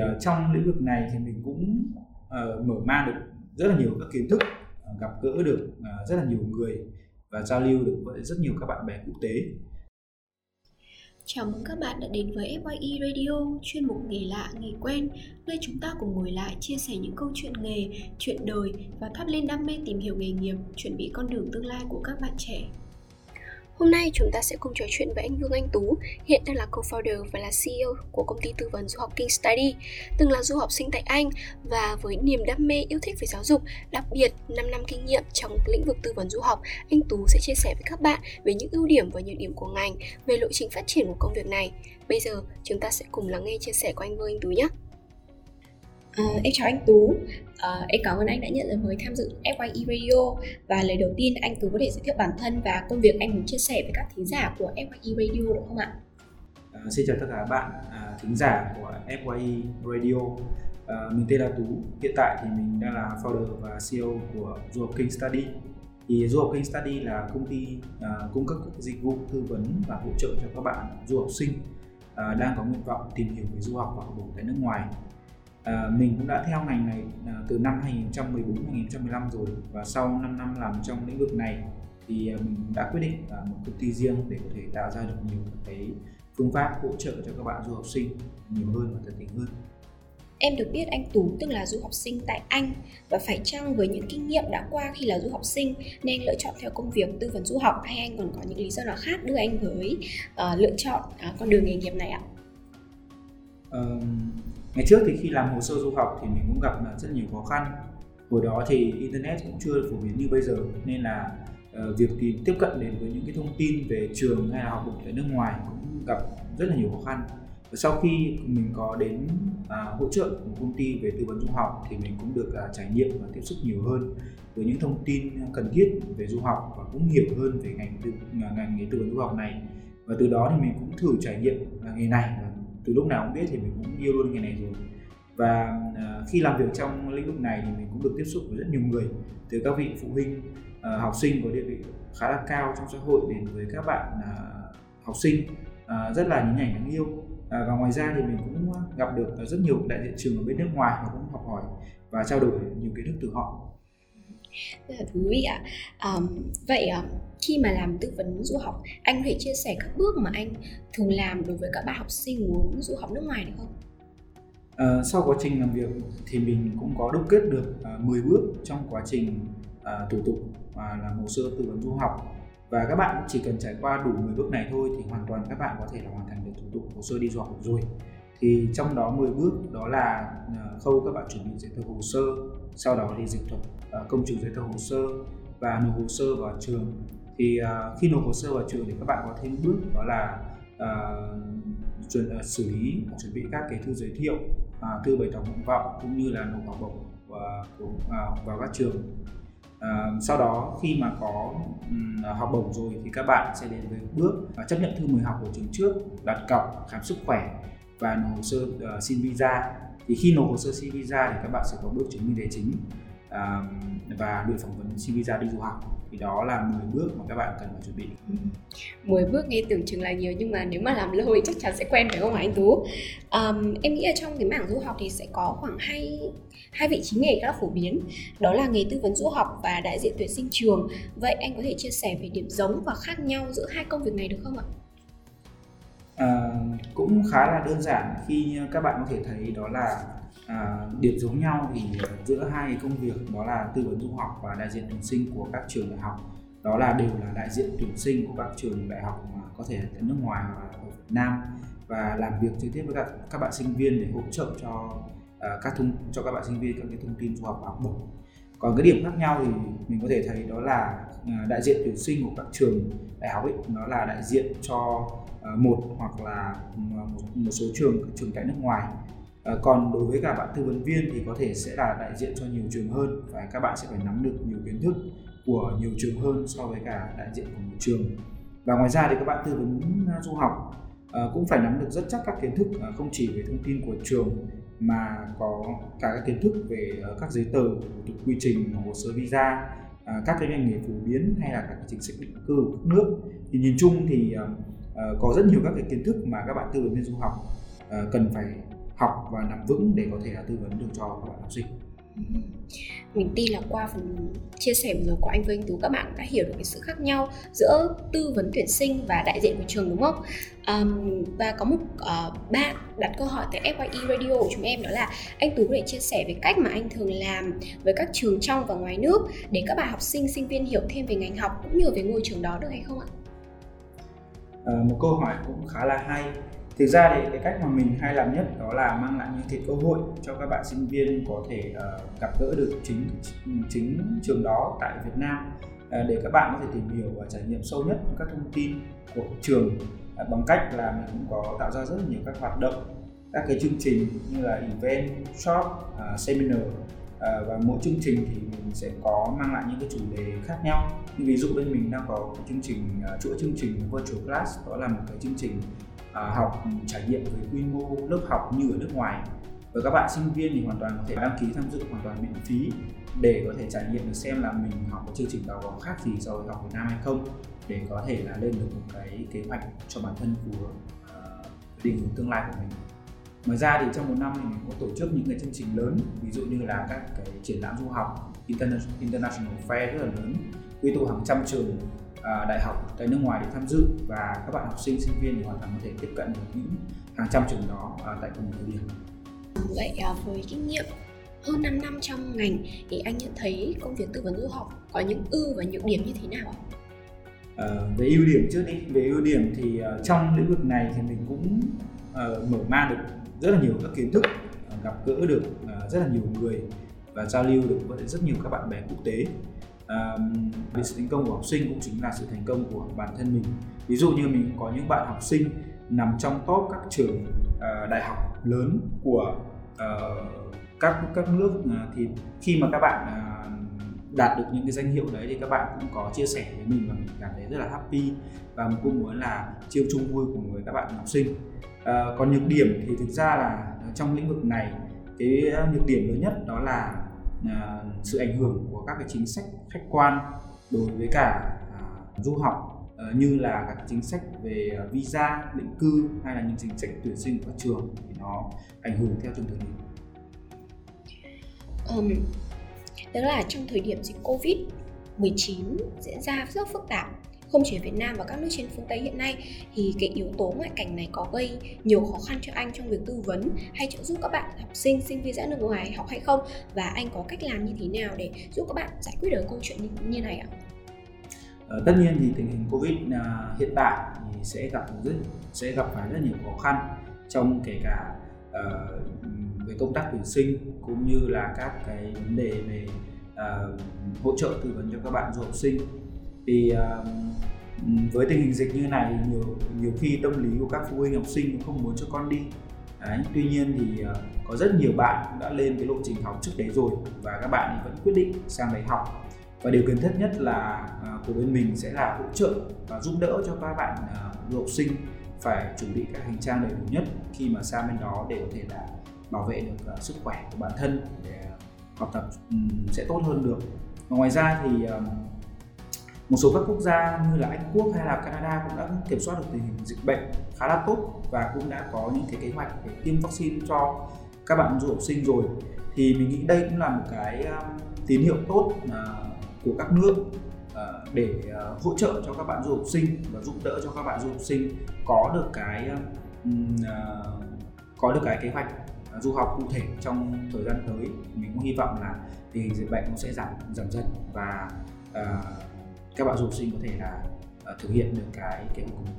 Ờ, trong lĩnh vực này thì mình cũng uh, mở mang được rất là nhiều các kiến thức uh, gặp gỡ được uh, rất là nhiều người và giao lưu được với rất nhiều các bạn bè quốc tế Chào mừng các bạn đã đến với FYE Radio, chuyên mục nghề lạ, nghề quen, nơi chúng ta cùng ngồi lại chia sẻ những câu chuyện nghề, chuyện đời và thắp lên đam mê tìm hiểu nghề nghiệp, chuẩn bị con đường tương lai của các bạn trẻ. Hôm nay chúng ta sẽ cùng trò chuyện với anh Vương Anh Tú, hiện đang là co-founder và là CEO của công ty tư vấn du học King Study, từng là du học sinh tại Anh và với niềm đam mê yêu thích về giáo dục, đặc biệt 5 năm kinh nghiệm trong lĩnh vực tư vấn du học, anh Tú sẽ chia sẻ với các bạn về những ưu điểm và nhược điểm của ngành, về lộ trình phát triển của công việc này. Bây giờ chúng ta sẽ cùng lắng nghe chia sẻ của anh Vương Anh Tú nhé. Uh, em chào anh Tú, uh, em cảm ơn anh đã nhận lời mời tham dự FYE Radio và lời đầu tiên anh Tú có thể giới thiệu bản thân và công việc anh muốn chia sẻ với các thính giả của FYE Radio được không ạ? Uh, xin chào tất cả các bạn uh, thính giả của FYE Radio. uh, mình tên là Tú. Hiện tại thì mình đang là founder và CEO của Du học King Study. Thì Du học King Study là công ty uh, cung cấp các dịch vụ tư vấn và hỗ trợ cho các bạn du học sinh uh, đang có nguyện vọng tìm hiểu về du học và học bổng tại nước ngoài À, mình cũng đã theo ngành này à, từ năm 2014 2015 rồi và sau 5 năm làm trong lĩnh vực này thì à, mình đã quyết định à, một công ty riêng để có thể tạo ra được nhiều cái phương pháp hỗ trợ cho các bạn du học sinh nhiều hơn và tận tình hơn. Em được biết anh Tú từng là du học sinh tại Anh và phải chăng với những kinh nghiệm đã qua khi là du học sinh nên anh lựa chọn theo công việc tư vấn du học hay anh còn có những lý do nào khác đưa anh với uh, lựa chọn uh, con đường nghề nghiệp này ạ? Uh, ngày trước thì khi làm hồ sơ du học thì mình cũng gặp rất nhiều khó khăn. Hồi đó thì internet cũng chưa phổ biến như bây giờ nên là uh, việc tìm tiếp cận đến với những cái thông tin về trường hay là học bổng tại nước ngoài cũng gặp rất là nhiều khó khăn. Và sau khi mình có đến uh, hỗ trợ một công ty về tư vấn du học thì mình cũng được uh, trải nghiệm và tiếp xúc nhiều hơn với những thông tin cần thiết về du học và cũng hiểu hơn về ngành tư à, ngành nghề tư vấn du học này. Và từ đó thì mình cũng thử trải nghiệm nghề này và từ lúc nào cũng biết thì mình cũng yêu luôn nghề này rồi. Và uh, khi làm việc trong lĩnh vực này thì mình cũng được tiếp xúc với rất nhiều người từ các vị phụ huynh uh, học sinh có địa vị khá là cao trong xã hội đến với các bạn uh, học sinh uh, rất là những ảnh đáng yêu. Uh, và ngoài ra thì mình cũng gặp được rất nhiều đại diện trường ở bên nước ngoài và cũng học hỏi và trao đổi nhiều kiến thức từ họ rất là thú vị ạ. Um, vậy um, khi mà làm tư vấn du học anh có thể chia sẻ các bước mà anh thường làm đối với các bạn học sinh muốn du học nước ngoài được không? À, sau quá trình làm việc thì mình cũng có đúc kết được ờ, à, 10 bước trong quá trình à, thủ tục và làm hồ sơ tư vấn du học. Và các bạn chỉ cần trải qua đủ 10 bước này thôi thì hoàn toàn các bạn có thể là hoàn thành được thủ tục hồ sơ đi du học rồi thì trong đó 10 bước đó là ờ, khâu các bạn chuẩn bị giấy tờ hồ sơ sau đó thì dịch thuật ờ, công chứng giấy tờ hồ sơ và nộp hồ sơ vào trường. Thì ờ, khi nộp hồ sơ vào trường thì các bạn có thêm bước đó là uh, chuẩn, uh, xử lý chuẩn bị các cái thư giới thiệu uh, thư bày tỏ nguyện vọng cũng như là nộp học bổng và uh, uh, vào các trường. Uh, sau đó khi mà có um, học bổng rồi thì các bạn sẽ đến với bước uh, chấp nhận thư mời học của trường trước đặt cọc khám sức khỏe và nộp hồ sơ uh, xin visa. Thì khi nộp hồ sơ xin visa thì các bạn sẽ có bước chứng minh tài chính uh, và được phỏng vấn xin visa đi du học. Thì đó là 10 bước mà các bạn cần phải chuẩn bị. Ừ. 10 bước nghe tưởng chừng là nhiều nhưng mà nếu mà làm lâu thì chắc chắn sẽ quen phải không anh Tú? Um, em nghĩ ở trong cái mảng du học thì sẽ có khoảng hai hai vị trí nghề rất là phổ biến. Đó là nghề tư vấn du học và đại diện tuyển sinh trường. Vậy anh có thể chia sẻ về điểm giống và khác nhau giữa hai công việc này được không ạ? À, cũng khá là đơn giản. Khi các bạn có thể thấy đó là à, điểm giống nhau thì giữa hai công việc đó là tư vấn du học và đại diện tuyển sinh của các trường đại học. Đó là đều là đại diện tuyển sinh của các trường đại học mà có thể ở nước ngoài và ở Việt Nam. Và làm việc trực tiếp với các các bạn sinh viên để hỗ trợ cho uh, các thông cho các bạn sinh viên các cái thông tin du học và học bổng. Còn cái điểm khác nhau thì mình có thể thấy đó là uh, đại diện tuyển sinh của các trường đại học ấy nó là đại diện cho uh, một hoặc là ừ, một, một số trường trường tại nước ngoài. À, còn đối với cả bạn tư vấn viên thì có thể sẽ là đại diện cho nhiều trường hơn và các bạn sẽ phải nắm được nhiều kiến thức của nhiều trường hơn so với cả đại diện của một trường. Và ngoài ra thì các bạn tư vấn ờ, du học à, cũng phải nắm được rất chắc các kiến thức à, không chỉ về thông tin của trường mà có cả các kiến thức về uh, các giấy tờ thủ tục quy trình hồ sơ visa À, các cái ngành nghề phổ biến hay là các cái chính sách định cư của các nước. Thì nhìn chung thì uh, có rất nhiều các cái kiến thức mà các bạn tư vấn viên du học uh, cần phải học và nắm vững để có thể là tư vấn được cho các bạn học sinh mình tin là qua phần chia sẻ vừa rồi của anh với anh Tú các bạn đã hiểu được cái sự khác nhau giữa tư vấn tuyển sinh và đại diện của trường đúng không? Um, và có một uh, bạn đặt câu hỏi tại FYE Radio của chúng em đó là anh Tú có thể chia sẻ về cách mà anh thường làm với các trường trong và ngoài nước để các bạn học sinh sinh viên hiểu thêm về ngành học cũng như về ngôi trường đó được hay không ạ? à, một câu hỏi cũng khá là hay thực ra thì cái cách mà mình hay làm nhất đó là mang lại những cái cơ hội cho các bạn sinh viên có thể uh, gặp gỡ được chính chính trường đó tại Việt Nam uh, để các bạn có thể tìm hiểu và trải nghiệm sâu nhất các thông tin của trường uh, bằng cách là mình cũng có tạo ra rất là nhiều các hoạt động các cái chương trình như là event, shop, uh, seminar. À, và mỗi chương trình thì mình sẽ có mang lại những cái chủ đề khác nhau. Như ví dụ bên mình đang có chương trình uh, chuỗi chương trình virtual class đó là một cái chương trình uh, học ừ, trải nghiệm với quy mô lớp học như ở nước ngoài. Và các bạn sinh viên thì hoàn toàn có thể đăng ký tham dự hoàn toàn miễn phí để có thể trải nghiệm được xem là mình học một chương trình đó có khác gì so với học Việt Nam hay không để có thể là lên được một cái kế hoạch cho bản thân của uh, định hướng tương lai của mình ngoài ra thì trong một năm thì mình có tổ chức những cái chương trình lớn ví dụ như là các cái triển lãm du học international fair rất là lớn quy tụ hàng trăm trường À, đại học tại nước ngoài để tham dự và các bạn học sinh sinh viên thì hoàn toàn có thể tiếp cận được những hàng trăm trường đó à, tại cùng một thời điểm. Vậy à, với kinh nghiệm hơn 5 năm trong ngành thì anh nhận thấy công việc tư vấn du học có những ưu và nhược điểm như thế nào ạ? À, về ưu điểm trước đi về ưu điểm thì uh, trong lĩnh vực này thì mình cũng uh, mở mang được rất là nhiều các kiến thức à, gặp gỡ được à, rất là nhiều người và giao lưu được với rất nhiều các bạn bè quốc tế. À, sự thành công của học sinh cũng chính là sự thành công của bản thân mình. Ví dụ như mình có những bạn học sinh nằm trong top các trường uh, đại học lớn của uh, các các nước uh, thì khi mà các bạn uh, đạt được những cái danh hiệu đấy thì các bạn cũng có chia sẻ với mình và mình cảm thấy rất là happy và mình cũng muốn là chiêu chung vui cùng với các bạn học sinh. Ờ, còn nhược điểm thì thực ra là trong lĩnh vực này cái nhược điểm lớn nhất đó là à, sự ảnh hưởng của các cái chính sách khách quan đối với cả à, du học à, như là các chính sách về visa định cư hay là những chính sách tuyển sinh của các trường thì nó ảnh hưởng theo từng thời điểm. Um, đó là trong thời điểm dịch Covid 19 diễn ra rất phức tạp không chỉ ở Việt Nam và các nước trên phương Tây hiện nay thì cái yếu tố ngoại cảnh này có gây nhiều khó khăn cho anh trong việc tư vấn hay trợ giúp các bạn học sinh sinh viên ra nước ngoài học hay không và anh có cách làm như thế nào để giúp các bạn giải quyết được câu chuyện như này ạ? Ờ, tất nhiên thì tình hình Covid à, hiện tại thì sẽ gặp rất sẽ gặp phải rất nhiều khó khăn trong kể cả uh, về công tác tuyển sinh cũng như là các cái vấn đề về uh, hỗ trợ tư vấn cho các bạn du học sinh thì uh, với tình hình dịch như này thì nhiều nhiều khi tâm lý của các phụ huynh học sinh cũng không muốn cho con đi. Đấy, tuy nhiên thì uh, có rất nhiều bạn đã lên cái lộ trình học trước đấy rồi và các bạn vẫn quyết định sang đấy học. Và điều cần thiết nhất là uh, của bên mình sẽ là hỗ trợ và giúp đỡ cho các bạn uh, học sinh phải chuẩn bị các hành trang đầy đủ nhất khi mà sang bên đó để có thể là bảo vệ được uh, sức khỏe của bản thân để học tập um, sẽ tốt hơn được. Và ngoài ra thì một số các quốc gia như là Anh Quốc hay là Canada cũng đã kiểm soát được tình hình dịch bệnh khá là tốt và cũng đã có những cái kế hoạch để tiêm vaccine cho các bạn du học sinh rồi. Thì mình nghĩ đây cũng là một cái um, tín hiệu tốt à, của các nước à, để à, hỗ trợ cho các bạn du học sinh và giúp đỡ cho các bạn du học sinh có được cái um, có được cái kế hoạch du học cụ thể trong thời gian tới. Mình cũng hy vọng là tình hình dịch bệnh nó sẽ giảm giảm dần và uh, các bạn du học sinh có thể là uh, thực hiện được cái kế hoạch của mình?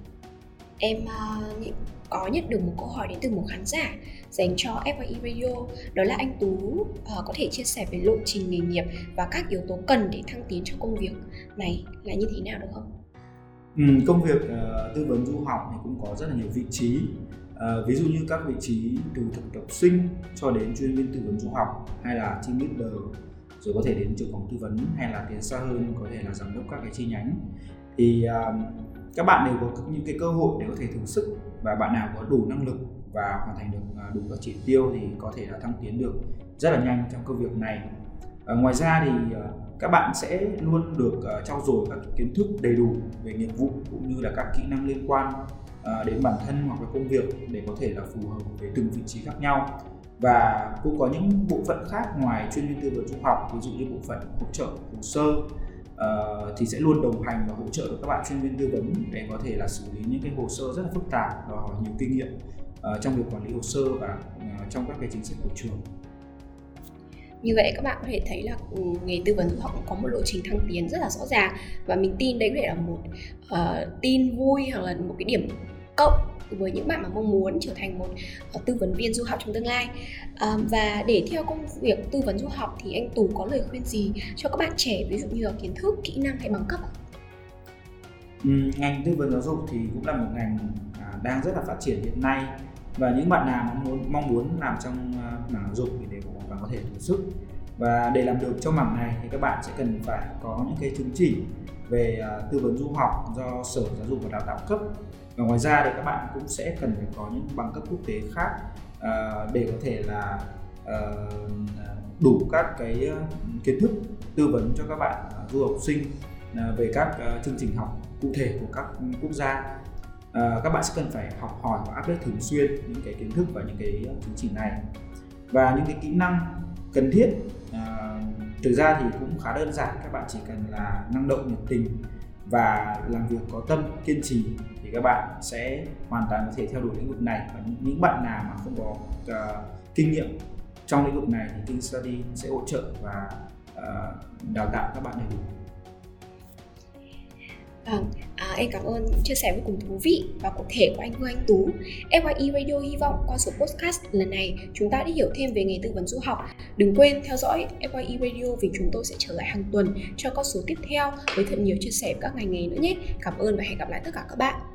Em uh, có nhận được một câu hỏi đến từ một khán giả dành cho FYE Radio đó là anh Tú uh, có thể chia sẻ về lộ trình nghề nghiệp và các yếu tố cần để thăng tiến trong công việc này là như thế nào được không? Ừ, công việc uh, tư vấn du học thì cũng có rất là nhiều vị trí. Uh, ví dụ như các vị trí từ thực tập sinh cho đến chuyên viên tư vấn du học hay là team leader rồi có thể đến trưởng phòng tư vấn hay là tiến xa hơn có thể là giám đốc các cái chi nhánh. Thì um, các bạn đều có những cái cơ hội để có thể thử sức và bạn nào có đủ năng lực và hoàn thành được à, đủ các chỉ tiêu thì có thể là thăng tiến được rất là nhanh trong công việc này. Uh, ngoài ra thì uh, các bạn sẽ luôn được uh, trau dồi các kiến thức đầy đủ về nghiệp vụ cũng như là các kỹ năng liên quan uh, đến bản thân hoặc là công việc để có thể là phù hợp với từng vị trí khác nhau và cũng có những bộ phận khác ngoài chuyên viên tư vấn du học ví dụ như bộ phận hỗ trợ hồ sơ uh, thì sẽ luôn đồng hành và hỗ trợ được các bạn chuyên viên tư vấn để có thể là xử lý những cái hồ sơ rất là phức tạp đòi hỏi nhiều kinh nghiệm uh, trong việc quản lý hồ sơ và uh, trong các cái chính sách của trường. Như vậy các bạn có thể thấy là ừ, nghề tư vấn du học cũng có một lộ trình thăng tiến rất là rõ ràng và mình tin đấy có thể là một uh, tin vui hoặc là một cái điểm cộng với những bạn mà mong muốn trở thành một uh, tư vấn viên du học trong tương lai. Uh, và để theo công việc tư vấn du học thì anh Tú có lời khuyên gì cho các bạn trẻ ví dụ như là kiến thức kỹ năng hay bằng cấp ạ? Ừ, ngành tư vấn giáo dục thì cũng là một ngành à, đang rất là phát triển hiện nay. Và những bạn nào mong muốn mong muốn làm trong à, mảng giáo dục thì đều có thể thử sức. Và để làm được trong mảng này thì các bạn sẽ cần phải có những cái chứng chỉ về à, tư vấn du học do sở giáo dục và đào tạo cấp và ngoài ra thì các bạn cũng sẽ cần phải có những bằng cấp quốc tế khác uh, để có thể là uh, đủ các cái ờ, kiến thức tư vấn cho các bạn uh, du học sinh uh, về các uh, chương trình học cụ thể của các quốc gia. Uh, các bạn sẽ cần phải học hỏi và update thường xuyên những cái kiến thức và những cái chứng chỉ này. Và những cái kỹ năng cần thiết uh, thực ra thì cũng khá đơn giản các bạn chỉ cần là năng động nhiệt tình và làm việc có tâm kiên trì thì các bạn sẽ hoàn toàn có thể theo đuổi lĩnh vực này. Và những bạn nào mà không có uh, kinh nghiệm trong lĩnh vực này thì King Study sẽ hỗ trợ và uh, đào tạo các bạn đầy đủ. Vâng, à, em cảm ơn những chia sẻ vô cùng thú vị và cụ thể của anh Vương Anh Tú. FYE Radio hy vọng qua số podcast lần này chúng ta đã hiểu thêm về nghề tư vấn du học. Đừng quên theo dõi FYE Radio vì chúng tôi sẽ trở lại hàng tuần cho các số tiếp theo với thật nhiều chia sẻ về các ngành nghề nữa nhé. Cảm ơn và hẹn gặp lại tất cả các bạn.